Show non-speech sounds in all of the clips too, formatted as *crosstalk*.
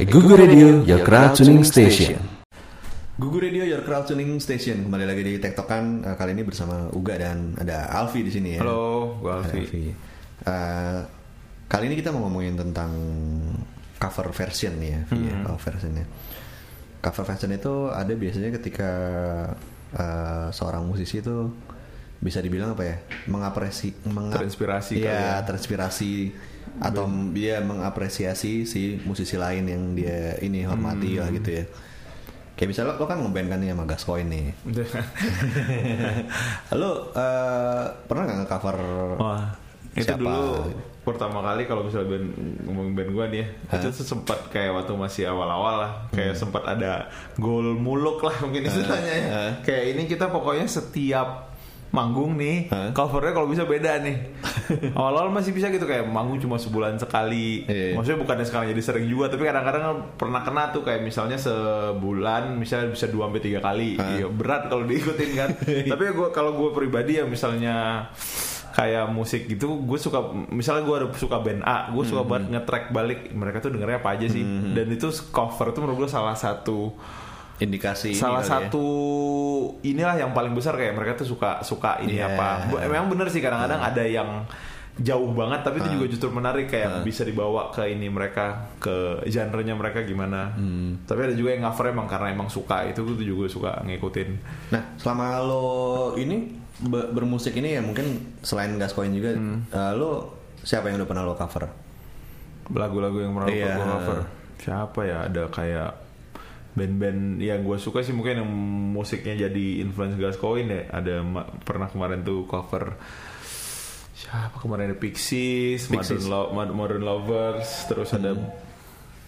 Gugu Radio, your crowd tuning station. Gugu Radio Your Crowd Tuning Station kembali lagi di Tektokan uh, kali ini bersama Uga dan ada Alfi di sini ya. Halo, gue Alfi. Alfi. Uh, kali ini kita mau ngomongin tentang cover version nih ya, ya, Hmm. cover versionnya. Cover version itu ada biasanya ketika uh, seorang musisi itu bisa dibilang apa ya, mengapresi, mengap- Terinspirasi Iya, ya. terinspirasi atau dia mengapresiasi si musisi lain yang dia ini hormati Hmm. lah gitu ya. Kayak misalnya lo kan ngeband kan nih sama Gascoigne nih. *laughs* Lo eh, pernah nggak nge-cover Wah, itu siapa? dulu pertama kali kalau misalnya band ngomongin band gue nih ya, itu tuh sempat kayak waktu masih awal-awal lah, kayak sempat ada gol muluk lah mungkin istilahnya ya. Hmm. Kayak ini kita pokoknya setiap manggung nih, Hah? covernya kalau bisa beda nih. *laughs* Awal-awal masih bisa gitu kayak manggung cuma sebulan sekali. Iya. Maksudnya bukannya sekarang jadi sering juga, tapi kadang-kadang pernah kena tuh kayak misalnya sebulan misalnya bisa 2 sampai tiga kali. Iya, berat kalau diikutin kan. *laughs* tapi gue kalau gue pribadi ya misalnya kayak musik gitu gue suka misalnya gue ada suka band A gue suka banget nge-track balik mereka tuh dengernya apa aja sih dan itu cover tuh menurut gue salah satu indikasi ini salah kali ya. satu inilah yang paling besar kayak mereka tuh suka suka ini Iya. apa memang bener sih kadang-kadang ada yang jauh banget tapi itu juga justru menarik kayak bisa dibawa ke ini mereka ke genre-nya mereka gimana tapi ada juga yang cover emang karena emang suka itu gue juga suka ngikutin Nah, selama lo ini be- bermusik ini ya mungkin selain Gascoigne juga, Hmm. eh, lo siapa yang udah pernah lo cover? lagu-lagu yang pernah Iya. gue cover siapa ya ada kayak band-band yang gue suka sih mungkin yang musiknya jadi influence Gascoigne ya. Ada pernah kemarin tuh cover siapa kemarin ada? Pixies, Pixies. Modern, Lo- Mod- Modern Lovers terus ada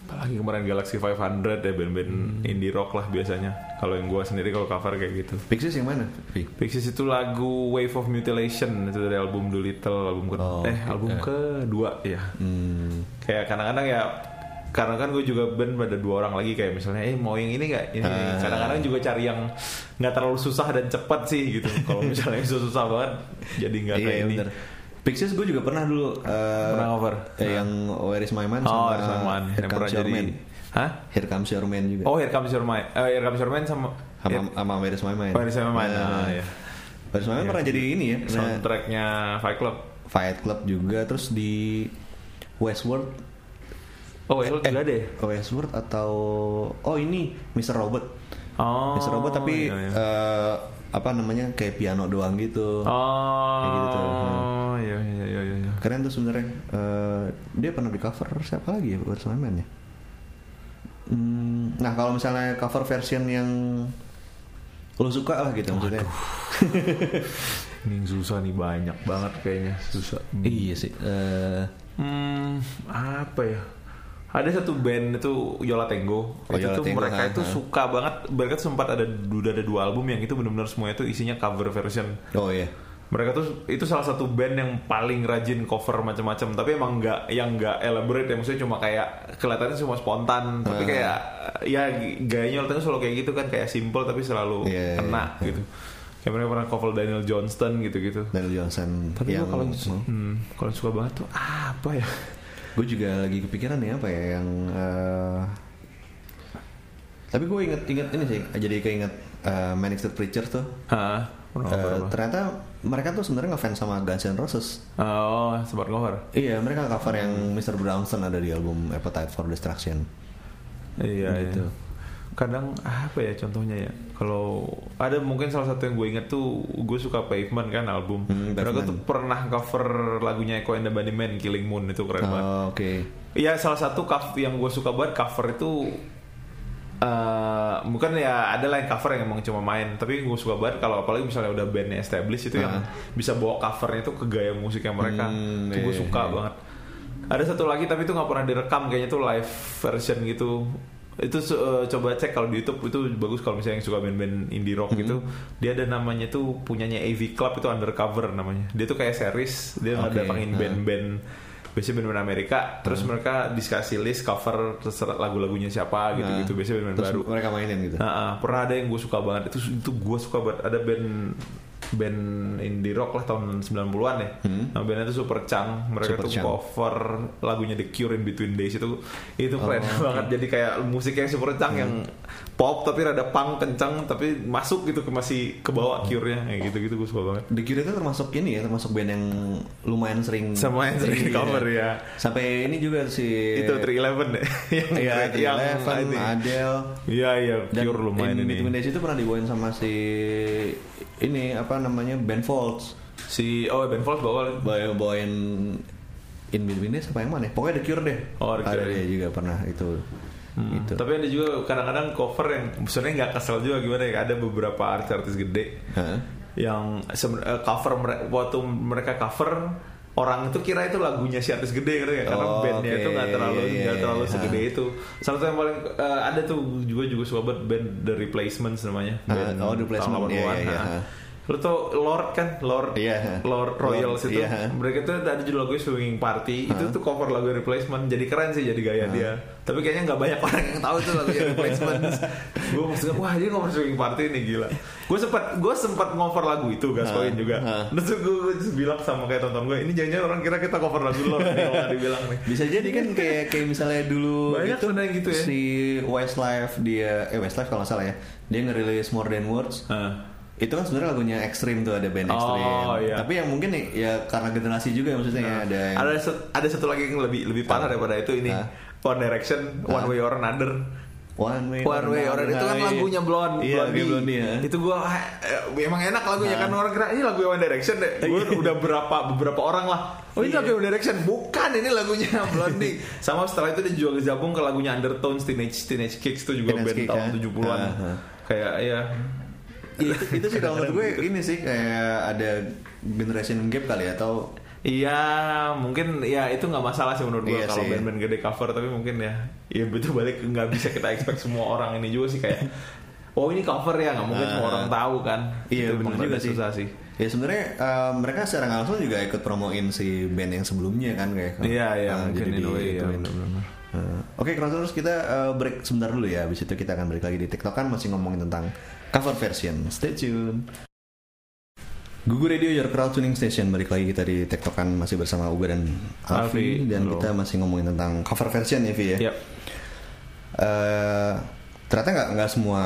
apalagi kemarin Galaxy 500 ya band-band indie rock lah biasanya. Kalau yang gue sendiri kalau cover kayak gitu. Pixies yang mana? Pixies itu lagu Wave of Mutilation itu dari album Doolittle album ke Oh, eh album kedua ya Hmm, kayak kadang-kadang ya karena kan gue juga band pada dua orang lagi kayak misalnya eh mau yang ini gak ini Ah. kadang-kadang juga cari yang nggak terlalu susah dan cepat sih gitu kalau misalnya yang *laughs* susah banget jadi nggak iya, kayak ini bener. Pixies gue juga pernah dulu eh, Pernah cover? eh, yang Where Is My Man oh sama Arsman Man Here yang Comes pernah Your jadi Man. hah Here Comes Your Man juga. oh Here Comes Your Man eh, Here Comes Your Man sama sama sama Where Is My Man. Where Is My Man Nah, ah, ya. Where Is My Man pernah jadi ini ya. Nah, soundtracknya Fight Club Fight Club juga terus di Westworld oh itu juga deh Westworld atau oh ini Mr. Robot. oh Mr. Robot tapi iya, iya. eh, apa namanya kayak piano doang gitu. oh Kayak gitu tuh. oh iya iya iya iya iya. Keren tuh sebenarnya. Eh, dia pernah di cover siapa lagi ya My Man ya? Hmm, nah kalau misalnya cover version yang lo suka lah gitu maksudnya. *laughs* ini susah nih banyak banget kayaknya susah Iya sih. Eh, Hmm, apa ya? Ada satu band itu Yola Tango. Oh, itu Yola tuh Tango, mereka ha, itu suka banget. Mereka tuh sempat ada udah ada dua album yang itu benar-benar semuanya itu isinya cover version. oh iya. Mereka tuh itu salah satu band yang paling rajin cover macam-macam. Tapi emang nggak yang nggak elaborate ya. Maksudnya cuma kayak kelihatannya cuma spontan. Tapi Ah. kayak ya gayanya Yola Tango selalu kayak gitu kan kayak simple tapi selalu Iya, kena iya. gitu. Kayak mereka pernah cover Daniel Johnston gitu-gitu. Daniel Johnson Tapi yang kalau hmm, kalau suka banget tuh apa ya? Gue juga lagi kepikiran nih apa ya yang eh, tapi gue inget-inget ini sih jadi keinget eh, Manic Street Preacher tuh cover apa? ternyata mereka tuh sebenarnya ngefans sama Guns N' Roses Oh, sempat cover. iya mereka cover yang Mr. Brownson ada di album Appetite for Destruction Iya, Gitu. iya. Kadang apa ya contohnya ya? Kalau ada mungkin salah satu yang gue inget tuh gue suka Pavement kan album. Hmm, Mereka tuh pernah cover lagunya Echo and the Bunnymen Killing Moon itu keren banget. Oh, oke. Iya, salah satu cover yang gue suka banget cover itu eh bukan ya ada yang cover yang emang cuma main. Tapi gue suka banget kalau apalagi misalnya udah bandnya established itu yang bisa bawa covernya itu ke gaya musiknya mereka. Hmm, itu gue iya, suka iya. banada ada satu lagi tapi itu nggak pernah direkam kayaknya tuh live version gitu itu eh, coba cek kalau di YouTube itu bagus kalau misalnya yang suka band-band indie rock gitu Hmm. dia ada namanya tuh punyanya AV Club itu undercover namanya dia tuh kayak series dia Oke, ngedatengin nah. band-band biasanya band-band Amerika terus Hmm. mereka dikasih list cover terserah lagu-lagunya siapa gitu-gitu biasanya band-band terus baru mereka mainin gitu Nah, ah, pernah ada yang gue suka banget itu itu gue suka banget ada band band indie rock lah tahun 90-an ya. Nah, bandnya itu Super Chang. Mereka Hmm. Super tuh Chang. cover lagunya The Cure in Between Days itu itu keren Oh, *laughs* banget. Jadi kayak musik yang Super Chang yang Hmm. Pop tapi rada punk kencang tapi masuk gitu ke masih ke bawah Cure-nya kayak gitu-gitu gue suka banget. The Cure itu termasuk ini ya, termasuk band yang lumayan sering Sama yang sering Iya. cover ya. Sampai ini juga si Itu 311 deh. *laughs* yang Iya, yang Eleven, ini. Adele. Iya iya Cure lumayan In ini. Days itu pernah dibawain sama si ini apa namanya Ben Folds. Si oh Ben Folds bawa Bawa bawain In Between yang mana? Pokoknya The Cure deh. Oh, The Ada Cure. dia juga pernah itu. Hmm, Itu. Tapi ada juga kadang-kadang cover yang sebenarnya nggak kesel juga gimana ya. Ada beberapa artis-artis gede Hah? yang eh, cover waktu mereka cover orang itu kira itu lagunya si artis gede gitu ya karena Oh, bandnya oke. itu nggak terlalu Iya, iya, nggak iya. terlalu Ha. segede itu. Salah satu yang paling eh, ada tuh juga juga suka banget band The Replacements namanya. Ah, Band oh, The Replacement, tahun iya, 80-an, iya, iya, ha. ha. Lu tau Lord kan? Lord Iya. Lord Royals Lord, itu. iya, ha. mereka tuh ada judul lagunya Swinging Party. Itu tuh cover lagu Replacement. Jadi keren sih jadi gaya dia. Tapi kayaknya nggak banyak orang yang tahu itu lagunya Replacement. *laughs* Gue maksudnya wah dia cover Swinging Party nih gila. Gue sempat gue sempat ngover lagu itu gaskoin Ha, juga. Ha. terus gue, gue bilang sama kayak tonton gue ini jangan orang kira kita cover lagu Lord nih kalau dibilang nih. Bisa jadi kan kayak kayak misalnya dulu Banyak itu sebenarnya gitu ya. si Westlife dia eh Westlife kalau nggak salah ya. Dia ngerilis More Than Words. Hah. Itu kan sebenarnya lagunya ekstrim tuh ada band Oh, ekstrim iya. tapi yang mungkin nih, ya karena generasi juga ya maksudnya ya, ada yang ada ada satu lagi yang lebih lebih parah daripada itu ini Hah? One Direction One Hah? Way or Another One Way One Way or Another itu kan Iya. lagunya Blonde, iya, Blondie. Blondie ya. Itu gua eh, emang enak lagunya kan orang kira ini lagu One Direction deh. Gua udah berapa beberapa orang lah. Oh ini Iya. lagu One Direction, bukan ini lagunya *laughs* Blondie. Sama setelah itu dia juga gabung ke lagunya Undertones Teenage Teenage Kicks itu juga Teenage band Kick, tahun ya. 70-an. Ah, ah. Kayak ya Iya, itu, itu sih kalau menurut gue ini sih kayak ada generation gap kali ya atau Iya, mungkin ya itu nggak masalah sih menurut gue Iya kalau band-band gede cover tapi mungkin ya, ya betul balik nggak bisa kita expect semua orang ini juga sih kayak, oh ini cover ya nggak mungkin semua Ah. orang tahu kan? Iya Itu benar juga sih. Susah sih. Ya sebenarnya eh, mereka secara langsung juga ikut promoin si band yang sebelumnya kan kayak. Iya iya eh, mungkin jadi in a way, ya, diituin. benar-benar. Eh, Oke, terus kita eh, break sebentar dulu ya. Habis itu kita akan balik lagi di TikTok kan masih ngomongin tentang cover version. Stay tune. Gugu Radio Your Crowd Tuning Station balik lagi kita di TikTok kan masih bersama Uga dan Alfi Alfi, dan halo. kita masih ngomongin tentang cover version ya Vi ya. Yap. Eh, ternyata nggak nggak semua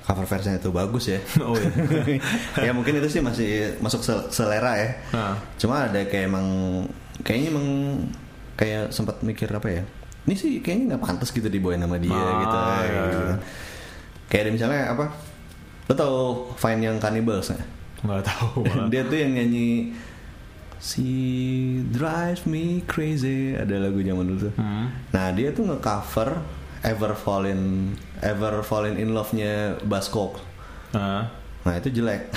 cover version itu bagus ya. *laughs* Oh iya. *laughs* ya mungkin itu sih masih masuk sel- selera ya. Nah. Cuma ada kayak emang kayaknya emang kayak sempat mikir apa ya? Ini sih kayaknya nggak pantas gitu dibawain sama dia Ah, gitu. iya, gitu iya. kan. Kayak ada misalnya apa? Lo tau Fine yang Cannibals nggak? Nggak tahu. *laughs* malah. dia tuh yang nyanyi She drives me crazy ada lagu zaman dulu tuh. Hmm. Nah dia tuh nge-cover Ever Fallen Ever Fallen in Love-nya Buzzcocks. Nah, Nah itu jelek. *laughs*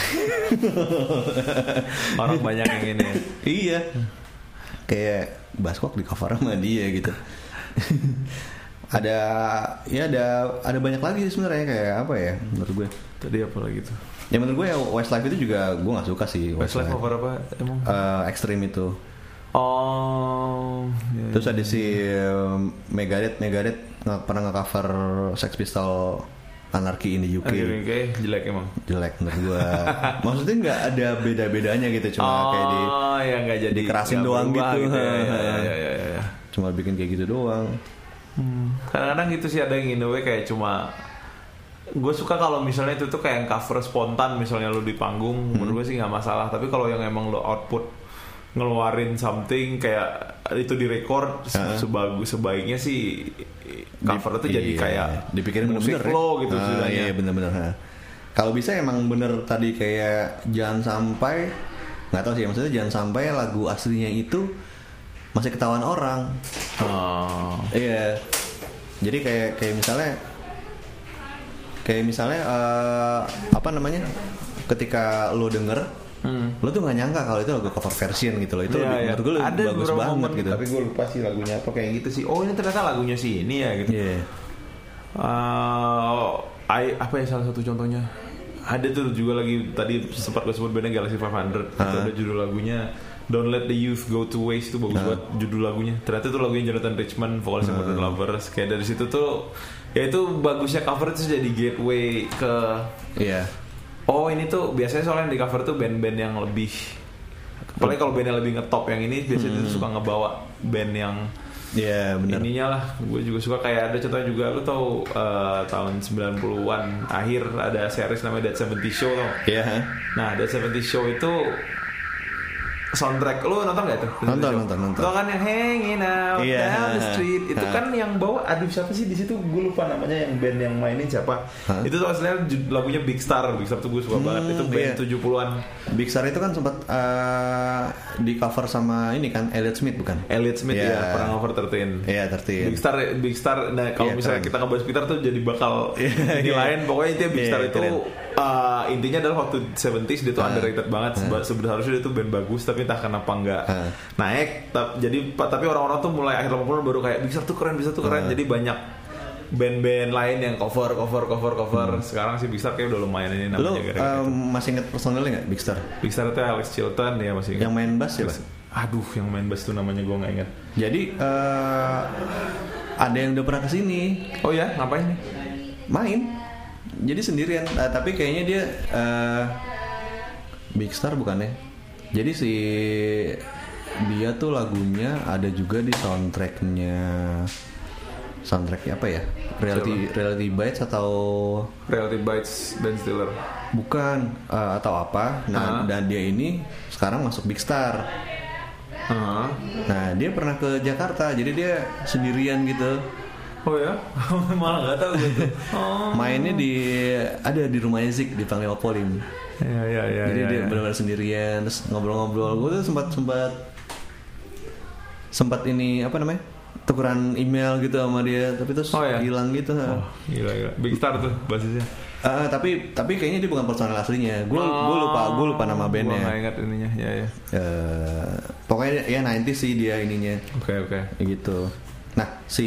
orang banyak yang ini. ya. iya. Kayak Buzzcock di cover sama dia gitu. *laughs* ada ya ada ada banyak lagi sih sebenarnya kayak apa ya menurut gue. Tadi apa lagi tuh? Ya menurut gue ya Westlife itu juga gue nggak suka sih Westlife cover apa emang? Eh, ekstrim itu. Oh. iya, Terus iya. ada si um, Megadeth, Megadeth nggak pernah nge-cover Sex Pistol Anarchy in the UK. Akhirnya kayak jelek emang. Jelek menurut gua. *laughs* Maksudnya nggak ada beda-bedanya gitu, cuma oh, kayak di ya nggak jadi dikerasin doang berubah gitu. ya, ya, ya, ya, ya. Cuma bikin kayak gitu doang. Hmm, Kadang-kadang gitu sih ada yang in way kayak cuma gue suka kalau misalnya itu tuh kayak yang cover spontan misalnya lu di panggung menurut gue sih nggak masalah tapi kalau yang emang lu output ngeluarin something kayak itu direkord se- Heeh. sebagus sebaiknya sih cover itu jadi Iya, kayak dipikirin musik flow ya. gitu Ah, setidaknya. Iya bener-bener. Kalau bisa emang bener tadi kayak jangan sampai nggak tahu sih maksudnya jangan sampai lagu aslinya itu masih ketahuan orang. Oh. Iya. Jadi kayak kayak misalnya kayak misalnya eh, apa namanya? Ketika lo denger Hmm. lo tuh nggak nyangka kalau itu lagu cover version gitu loh. Itu Iya, lebih, iya. menurut gue lebih ada bagus banget momen, gitu. tapi gue lupa sih lagunya apa kayak gitu sih oh ini ternyata lagunya sih ini ya gitu Iya. Eh, I- apa ya salah satu contohnya? Ada tuh juga lagi tadi sempat gue sebut bandnya Galaxy 500 itu Ah. ada judul lagunya Don't Let the Youth Go to Waste itu bagus Ah. banget judul lagunya. Ternyata itu lagunya Jonathan Richman vokalisnya Ah. Modern Lovers. Kayak dari situ tuh ya itu bagusnya cover itu jadi gateway ke Iya. Oh ini tuh biasanya soalnya yang di cover tuh band-band yang lebih Apalagi kalau bandnya lebih ngetop yang ini biasanya Hmm. tuh suka ngebawa band yang Iya benar. ininya lah gue juga suka kayak ada contohnya juga lu tau eh, tahun 90-an akhir ada series namanya Dead 70 Show tau Iya. nah Dead 70 Show itu soundtrack lu nonton gak tuh Dead 70 Nonton, nonton, nonton. Tau kan yang hanging out Iya. down the street itu Hah. kan yang bawa aduh siapa sih di situ gue lupa namanya yang band yang mainin siapa Hah? itu ju- lagunya Big Star Big Star tuh gue suka banget itu band iya. 70-an Big Star itu kan sempat eh, di cover sama ini kan Elliot Smith bukan? Elliot Smith Iya. ya pernah over 13 Iya tertib. Big Star, Big Star. Nah kalau Iya, misalnya keren. kita ngebahas Big Star tuh jadi bakal Iya, nilaiin. Pokoknya intinya Big Iya, Star itu keren. Uh, intinya adalah waktu 70s dia tuh Ah. underrated banget. Seba- Sebenarnya dia tuh band bagus tapi entah kenapa nggak Ah. naik. Ta- jadi tapi orang-orang tuh mulai akhir 80 baru kayak Big Star tuh keren, Big Star tuh keren. Ah. Jadi banyak band-band lain yang cover, cover, cover, cover. Hmm. Sekarang sih Big Star kayak udah lumayan ini Lo namanya gara-gara em, itu. masih inget personelnya nggak Big Star? Big Star itu Alex Chilton ya masih ingat. Yang main bass siapa? Aduh, yang main bass tuh namanya gue nggak ingat. Jadi eh, ada yang udah pernah ke sini Oh ya, ngapain nih? main. Jadi sendirian. Eh, tapi kayaknya dia eh, Big Star bukannya? Jadi si dia tuh lagunya ada juga di soundtracknya soundtracknya apa ya? Reality Reality Bites atau Reality Bites Ben Stiller. bukan eh, atau apa? Nah Ah. dan dia ini sekarang masuk Big Star. Heeh. Nah dia pernah ke Jakarta, jadi dia sendirian gitu. Oh ya? *laughs* Malah nggak tahu gue tuh. Oh. Mainnya di ada di rumah Zik di Panglima Polim. Ya ya ya. jadi ya, dia ya. benar-benar sendirian, terus ngobrol-ngobrol. Gue tuh sempat sempat sempat ini apa namanya tukeran email gitu sama dia, tapi terus Oh, ya? hilang gitu. Oh, gila gila. Big Star tuh basisnya. Eh, tapi tapi kayaknya dia bukan personal aslinya. Gue gue lupa gue lupa nama Gue nggak bandnya. ingat ininya. Ya ya. Eh, pokoknya ya 90 sih dia ininya. Oke oke. gitu. Nah, si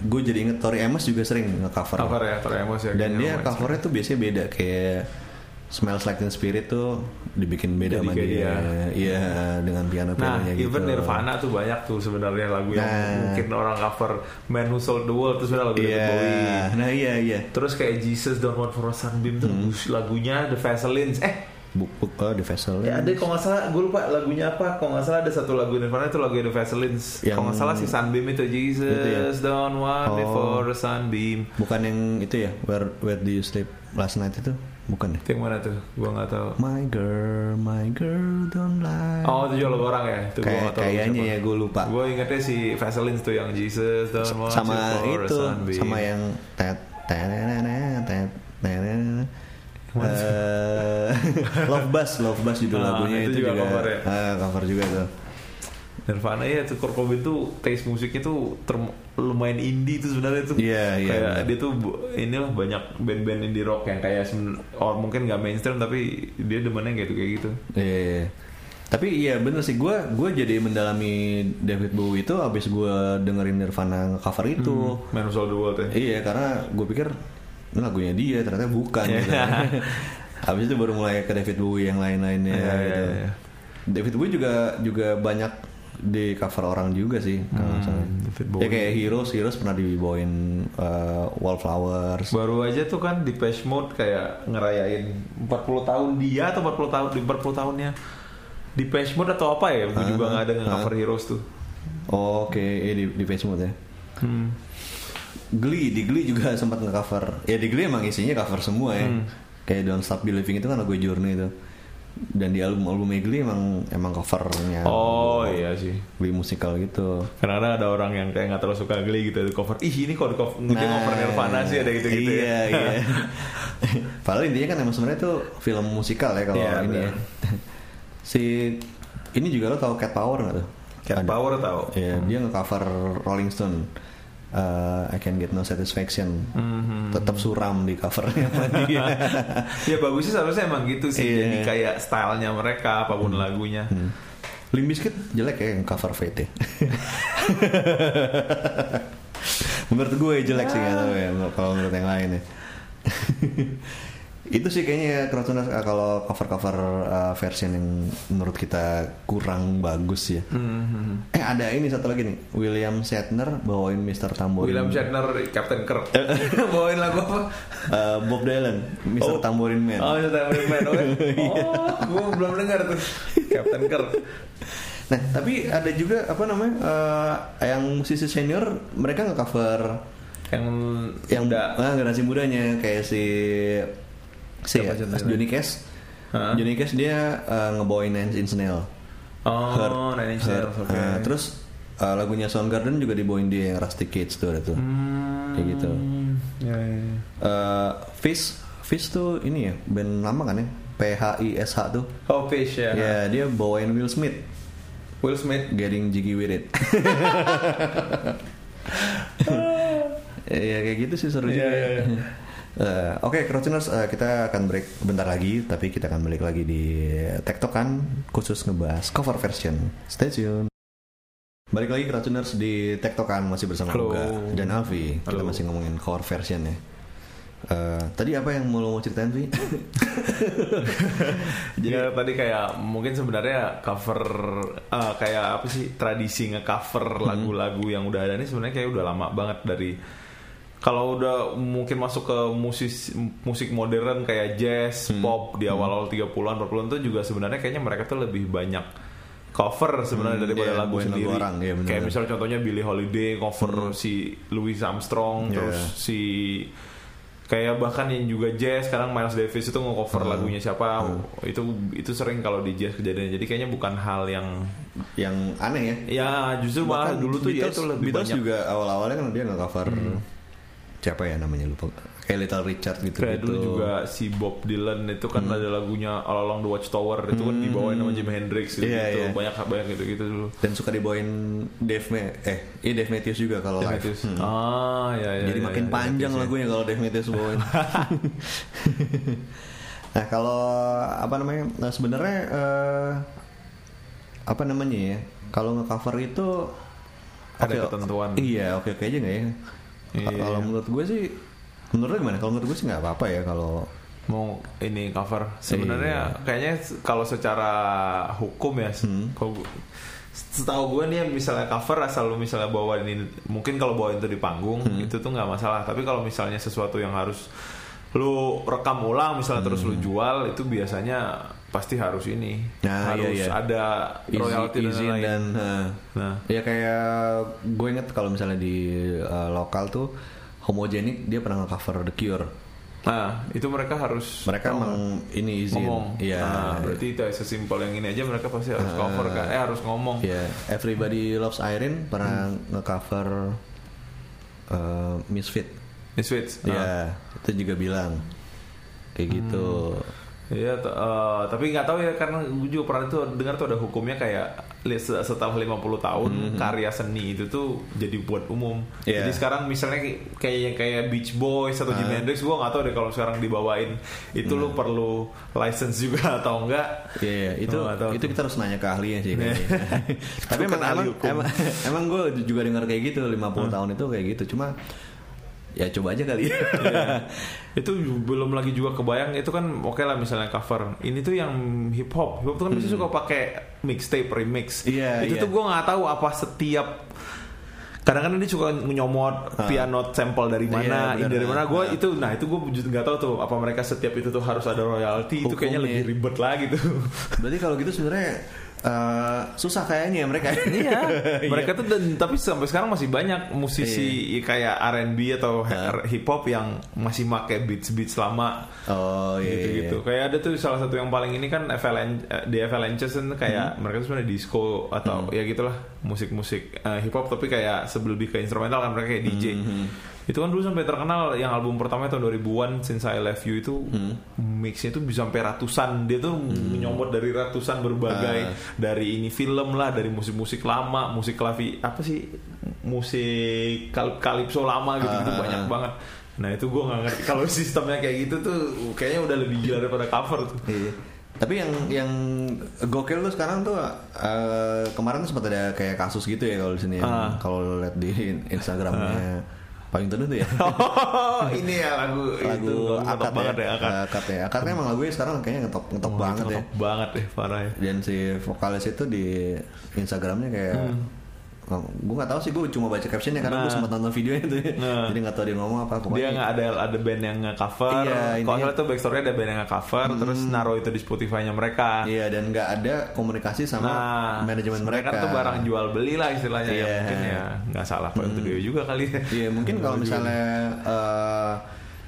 gue jadi inget Tori Amos juga sering nge-cover. Cover ya, Tori Amos ya. Dan dia covernya tuh biasanya beda kayak Smells Like Teen Spirit tuh dibikin beda Jadi sama dia. Iya, dengan piano Nah, pianonya gitu. even Nirvana tuh banyak tuh sebenarnya lagu yang Nah. mungkin orang cover Man Who Sold the World itu sebenarnya lagu David Iya. Bowie. Nah, iya iya. Terus kayak Jesus Don't Want for a Sunbeam tuh Hmm. lagunya The Vaselines. Eh, Book book oh, The Vessel. Ya ada kalau nggak salah gue lupa lagunya apa. Kalau nggak salah ada satu lagu Nirvana itu lagu The Vaselines. Yang- Kalau nggak salah si Sunbeam itu Jesus Itu ya? don't want me Oh. for a sunbeam. Bukan yang itu ya, Where Where Do You Sleep Last Night itu? Bukan ya? Yang mana tuh? Gue nggak tahu. My girl, my girl don't lie. Oh itu juga lagu orang ya? Itu Kayak nggak tahu. kayaknya ya gue lupa. Gue ingetnya si Vaselines tuh yang Jesus don't want sama itu sunbeam. sama yang tet tenenene, tet tenenene. *laughs* Love Bus, Love Bus judul Ah, lagunya itu itu, juga juga, cover ya? Ah, cover juga tuh. Nirvana ya tuh Kurt Cobain tuh taste musiknya tuh term- lumayan indie tuh sebenarnya tuh. Iya, iya, Kayak benar. dia tuh inilah banyak band-band indie rock yang kayak or mungkin nggak mainstream tapi dia demennya gitu kayak gitu. Iya, iya. Tapi iya bener sih gue gue jadi mendalami David Bowie itu abis gue dengerin Nirvana cover itu. Man Who Sold the World ya. Iya karena gue pikir ini lagunya dia ternyata bukan. *laughs* gitu. Habis itu baru mulai ke David Bowie yang lain-lainnya. Iya, iya, gitu. iya. David Bowie juga juga banyak di cover orang juga sih. kalau. Hmm, David Ya kayak Heroes, Heroes pernah dibawain uh, Wallflowers. Baru aja tuh kan di Mode kayak ngerayain 40 tahun dia atau 40 tahun di 40 tahunnya di Mode atau apa ya? Gue juga nggak ada nge-cover Heroes tuh. Oh, Oke, eh, di di Facebook ya. Hmm. Glee, di Glee juga *laughs* sempat nge-cover. Ya di Glee emang isinya cover semua ya. Hmm. Kayak Don't Stop Believing itu kan lagu Journey itu. Dan di album-album Glee emang emang covernya. Oh iya sih. Glee musikal gitu. Kadang-kadang ada orang yang kayak nggak terlalu suka Glee gitu di cover. Ih ini kok cover, dia cover Nirvana sih ada gitu-gitu iya, ya. Iya, *laughs* Padahal intinya kan emang sebenarnya itu film musikal ya kalau Iya, ini ya. *laughs* si ini juga lo tau Cat Power nggak tuh? Cat Ada. Power tau. Iya, dia nge-cover Rolling Stone. Uh, I Can Get No Satisfaction. Mhm. Tetap suram di covernya *laughs* ya bagusnya seharusnya emang gitu sih. Hmm. Jadi kayak stylenya mereka apa pun lagunya. Limp Bizkit jelek ya yang cover VT. *laughs* menurut gue jelek sih nggak tahu ya kalau menurut yang lain ya. *laughs* itu sih kayaknya Crowdtuners uh, kalau cover-cover uh, version yang menurut kita kurang bagus ya. Hmm, Eh ada ini satu lagi nih, William Shatner bawain Mr. Tamborin. William Shatner Captain Kirk *laughs* bawain lagu apa Uh, Bob Dylan, Mr. Oh. Tamborin Man. oh itu Tamborin Man oke *laughs* oh gue belum dengar tuh Captain Kirk Nah, tapi ada juga apa namanya uh, yang musisi senior mereka nggak cover yang yang udah ah, generasi mudanya kayak si Siapa ya, contohnya? Johnny Cash. Hah? Johnny Cash dia uh, ngebawain Nine Inch Nails. oh Nine Inch. Nails oke Nah, terus uh, lagunya Soundgarden juga dibawain di yang Rusty Cage tuh ada tuh. Hmm, Kayak gitu. ya, ya, ya. Uh, Fish Fish tuh ini ya band lama kan ya P H I S H tuh. oh Fish ya Ya dia bawain Will Smith Will Smith Getting Jiggy With It. *laughs* *laughs* ya kayak gitu sih seru Iya, juga. iya, iya. Eh, Oke, Crowdtuners, eh, kita akan break bentar lagi, tapi kita akan balik lagi di Tektokan khusus ngebahas cover version. Stay tune. Balik lagi Crowdtuners di Tektokan masih bersama Halo. Uga dan Alfi. Kita masih ngomongin cover version ya. Eh, tadi apa yang mau lo mau ceritain Vi? *laughs* Jadi tadi kayak mungkin sebenarnya cover eh, kayak apa sih tradisi nge-cover lagu-lagu yang udah ada ini sebenarnya kayak udah lama banget dari kalau udah mungkin masuk ke musik musik modern kayak jazz, pop di awal-awal 30-an 40-an tuh juga sebenarnya kayaknya mereka tuh lebih banyak cover sebenarnya Hmm, daripada iya, lagu sendiri. orang, iya bener. kayak misalnya contohnya Billie Holiday cover si Louis Armstrong Iya. terus si kayak bahkan yang juga jazz sekarang Miles Davis itu nge-cover Hmm. lagunya siapa itu itu sering kalau di jazz kejadian jadi kayaknya bukan hal yang yang aneh ya. ya justru malah Bahkan dulu tuh ya Beatles, itu lebih Beatles banyak Hmm. juga awal-awalnya kan dia nggak cover siapa ya namanya lupa kayak Little Richard gitu kayak dulu juga si Bob Dylan itu kan ada lagunya All Along the Watchtower itu kan dibawain sama Jimi Hendrix gitu, Iya, iya. banyak banyak gitu gitu dulu dan suka dibawain Dave Ma- eh iya Dave Matthews juga kalau live Matthews. Hmm. ah ya ya jadi ya, makin ya, panjang ya. lagunya kalau Dave Matthews bawain *laughs* nah kalau apa namanya nah sebenarnya eh, apa namanya ya kalau ngecover itu Ada oke- ketentuan. iya oke oke aja nggak ya Iya. kalau menurut gue sih menurut lo gimana kalau menurut gue sih nggak apa-apa ya kalau mau ini cover sebenarnya Iya. kayaknya kalau secara hukum ya Hmm. kalau setahu gue nih misalnya cover asal lu misalnya bawa ini mungkin kalau bawa itu di panggung Hmm. itu tuh nggak masalah tapi kalau misalnya sesuatu yang harus lu rekam ulang misalnya terus lu jual itu biasanya pasti harus ini. Hmm. Nah, harus iya, iya. ada royalti dan izin lain-lain. dan eh, nah ya kayak gue inget kalau misalnya di eh, lokal tuh homogenik dia pernah nge-cover The Cure. Nah itu mereka harus mereka emang ini izin. Ngomong. Iya. Nah, berarti itu sesimpel yang ini aja mereka pasti harus cover kan? Eh harus ngomong. Iya, Everybody Loves Irene pernah Hmm. nge-cover eh, Misfit. Misfits. Iya, itu juga bilang. Kayak gitu. Iya, eh, tapi nggak tahu ya karena gue juga pernah tuh dengar tuh ada hukumnya kayak setelah 50 tahun karya seni itu tuh jadi buat umum. Iya. Jadi sekarang misalnya kayak- kayak yang kayak Beach Boys atau Jimi Ah. Hendrix gue nggak tahu deh kalau sekarang dibawain itu lu perlu license juga *laughs* atau enggak. Iya, iya, itu Oh, itu kita harus nanya ke ahlinya sih. kayaknya. *laughs* Tapi emang emang, emang, emang gue juga dengar kayak gitu 50 Hmm. tahun itu kayak gitu. Cuma ya coba aja kali. Iya. *laughs* itu belum lagi juga kebayang itu kan oke lah misalnya cover ini tuh yang hip hop hip hop tuh kan biasanya suka pakai mixtape remix Hmm. Iya, itu iya. tuh gue nggak tahu apa setiap kadang-kadang dia suka nyomot piano sample dari mana Iya, ini dari mana gue Ah. itu nah itu gue nggak tahu tuh apa mereka setiap itu tuh harus ada royalti itu kayaknya lebih ribet lagi tuh Berarti kalau gitu sebenarnya eh, susah kayaknya ya mereka. *laughs* Iya, mereka tuh dan tapi sampai sekarang masih banyak musisi Iya. kayak R&B atau hip hop yang masih make beats beats lama Oh iya. gitu iya. gitu kayak ada tuh salah satu yang paling ini kan eh, di Avalanches kan kayak Hmm. mereka tuh sebenarnya disco atau ya gitulah musik-musik eh, hip hop tapi kayak sebelum lebih ke instrumental kan mereka kayak DJ Hmm, itu kan dulu sampai terkenal yang album pertama tahun 2000-an Since I Love You itu Hmm. mixnya tuh bisa sampai ratusan dia tuh nyomot dari ratusan berbagai Ah. dari ini film lah dari musik-musik lama musik klavi apa sih musik kal kalipso lama gitu gitu Ah. banyak banget nah itu gue nggak ngerti kalau sistemnya kayak gitu tuh kayaknya udah lebih gila daripada cover tuh Iya. Tapi yang yang gokil tuh sekarang tuh eh, kemarin tuh sempat ada kayak kasus gitu ya kalau di sini Ah. kalau lihat di Instagramnya Paling teduh tuh ya. *laughs* Oh, ini ya lagu, lagu itu akad ngetop banget ya. ya, akad. Akad ya. Akadnya emang lagunya sekarang kayaknya ngetop ngetop Oh, banget itu ya. ngetop banget deh parah ya. Dan si vokalis itu di Instagramnya kayak gue nggak tahu sih gue cuma baca captionnya karena gue Hmm. Nah. sempat nonton videonya tuh ya. Nah. jadi nggak tahu dia ngomong apa Dia pokoknya nggak ada ada band yang nge-cover. Iya, Kalau salah tuh backstory ada band yang nge-cover terus naruh itu di Spotify-nya mereka. iya dan nggak ada komunikasi sama Nah, manajemen mereka kan tuh barang jual beli lah istilahnya ya. Iya. Mungkin ya nggak salah Pak itu dia juga kali ya. Iya mungkin kalau misalnya eh,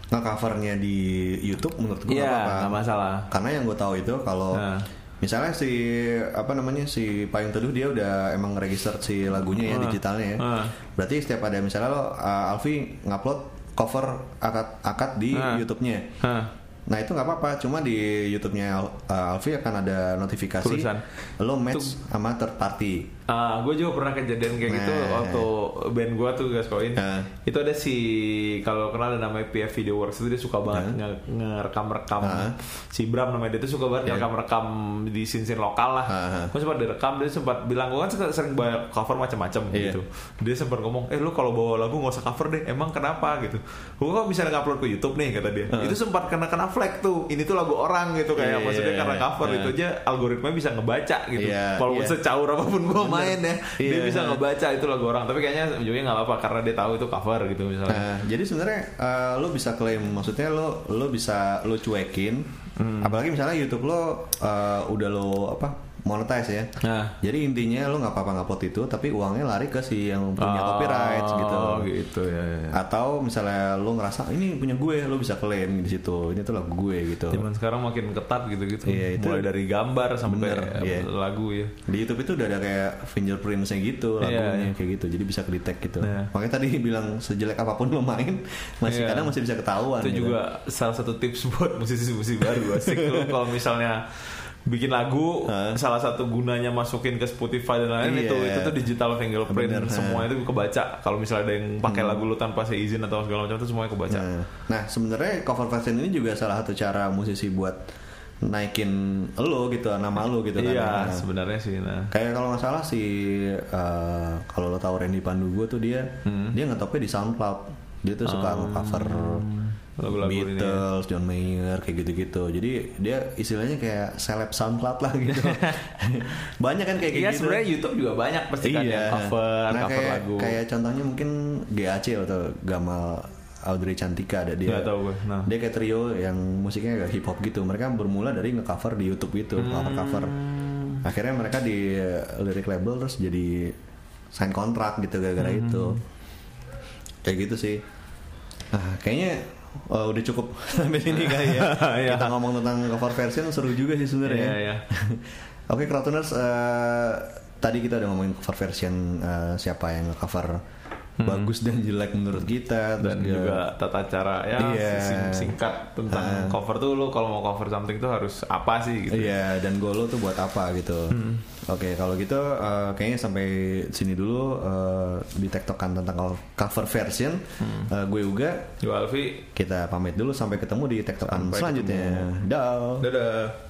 nge-covernya di YouTube menurut gue nggak apa-apa. nggak masalah. Karena yang gue tahu itu kalau Nah. Misalnya si apa namanya si Payung Teduh dia udah emang register si lagunya ya Ah. digitalnya ya. Ah. Berarti setiap ada misalnya lo uh, Alfi ngupload cover akad-akad di Ah. YouTube-nya. Hah. Nah itu nggak apa-apa, cuma di YouTube-nya uh, Alfi akan ada notifikasi Tulisan. lo match sama third party. Ah, gue juga pernah kejadian kayak gitu Nah. waktu band gue tuh guys koin. Nah. Itu ada si kalau kenal ada namanya PF Video Works itu dia suka banget nge- ngerekam-rekam. Nah. Si Bram namanya dia tuh suka banget Ya. ngerekam-rekam di sin-sin lokal lah. Ah. Gue sempat direkam dia sempat bilang gue kan sering banyak cover macam-macam Iya. gitu. Dia sempat ngomong, eh lu kalau bawa lagu nggak usah cover deh. Emang kenapa gitu? Gue kok bisa ngupload ke YouTube nih kata dia. Itu sempat kena kena flag tuh. Ini tuh lagu orang gitu kayak Iya. maksudnya karena cover Ah. itu aja algoritma bisa ngebaca gitu. Iya, Walaupun iya. secaur apa pun gue main ya, dia Iya. bisa ngebaca itu lagu orang. Tapi kayaknya ujungnya nggak apa-apa karena dia tahu itu cover gitu misalnya. Nah, jadi sebenarnya uh, lo bisa klaim, maksudnya lo lo bisa lo cuekin, Hmm. apalagi misalnya YouTube lo uh, udah lo apa monetize ya. Nah. Jadi intinya lo nggak apa-apa ngupload itu, tapi uangnya lari ke si yang punya copyright gitu. Oh gitu ya. ya, ya. Atau misalnya lo ngerasa ini punya gue, lo bisa klaim di situ. Ini tuh lagu gue gitu. Zaman sekarang makin ketat gitu-gitu. Iya, itu- Mulai dari gambar sampai Bener, iya. lagu ya. Di YouTube itu udah ada kayak fingerprintsnya gitu Iya, lagunya iya. kayak gitu, jadi bisa kedetek gitu. Iya. Makanya tadi bilang sejelek apa pun lo main, masih Iya. kadang masih bisa ketahuan. Itu gitu. juga salah satu tips *laughs* buat musisi-musisi baru asik lu kalau misalnya bikin lagu Hah? salah satu gunanya masukin ke Spotify dan lain-lain Iya. itu itu tuh digital fingerprint Bener, semua itu kebaca kalau misalnya ada yang pakai lagu lu tanpa seizin atau segala macam itu semuanya kebaca Nah, nah sebenarnya cover version ini juga salah satu cara musisi buat naikin lo gitu, nama lo gitu kan. iya Nah, sebenarnya sih nah Kayak kalau nggak salah si uh, kalau lo tahu Randy Pandugo tuh dia Hmm. dia ngetopnya di SoundCloud. Dia tuh suka nge-cover Lagu-lagu ini ya. Beatles, John Mayer kayak gitu-gitu. Jadi dia istilahnya kayak seleb SoundCloud lah gitu. *laughs* Banyak kan kayak Iya gitu. sebenarnya YouTube juga banyak pasti kan yang cover Nah, cover kayak, lagu Kayak contohnya mungkin GAC atau Gamal Audrey Cantika ada dia. Nggak tahu gue. Nah. Dia kayak trio yang musiknya agak hip hop gitu. Mereka bermula dari nge-cover di YouTube gitu, Hmm. cover-cover. Akhirnya mereka di lirik label terus jadi sign kontrak gitu gara-gara Hmm. itu. Kayak gitu sih. Nah, kayaknya uh, udah cukup *laughs* sampai sini kali ya. *laughs* Iya. Kita ngomong tentang cover version seru juga sih sebenarnya. Iya, iya. *laughs* Oke, Crowdtuners, eh, tadi kita udah ngomongin cover version eh, siapa yang cover bagus dan jelek menurut kita, Hmm. dan juga tata cara ya sing- singkat tentang cover tuh lu kalau mau cover something tuh harus apa sih gitu Iya, dan goal lo tuh buat apa gitu. Hmm. Oke, kalau gitu eh, kayaknya sampai sini dulu eh, di tektokan tentang cover version. Hmm. Eh, gue juga Gue Alfi kita pamit dulu sampai ketemu di tektokan selanjutnya. Dah. dadah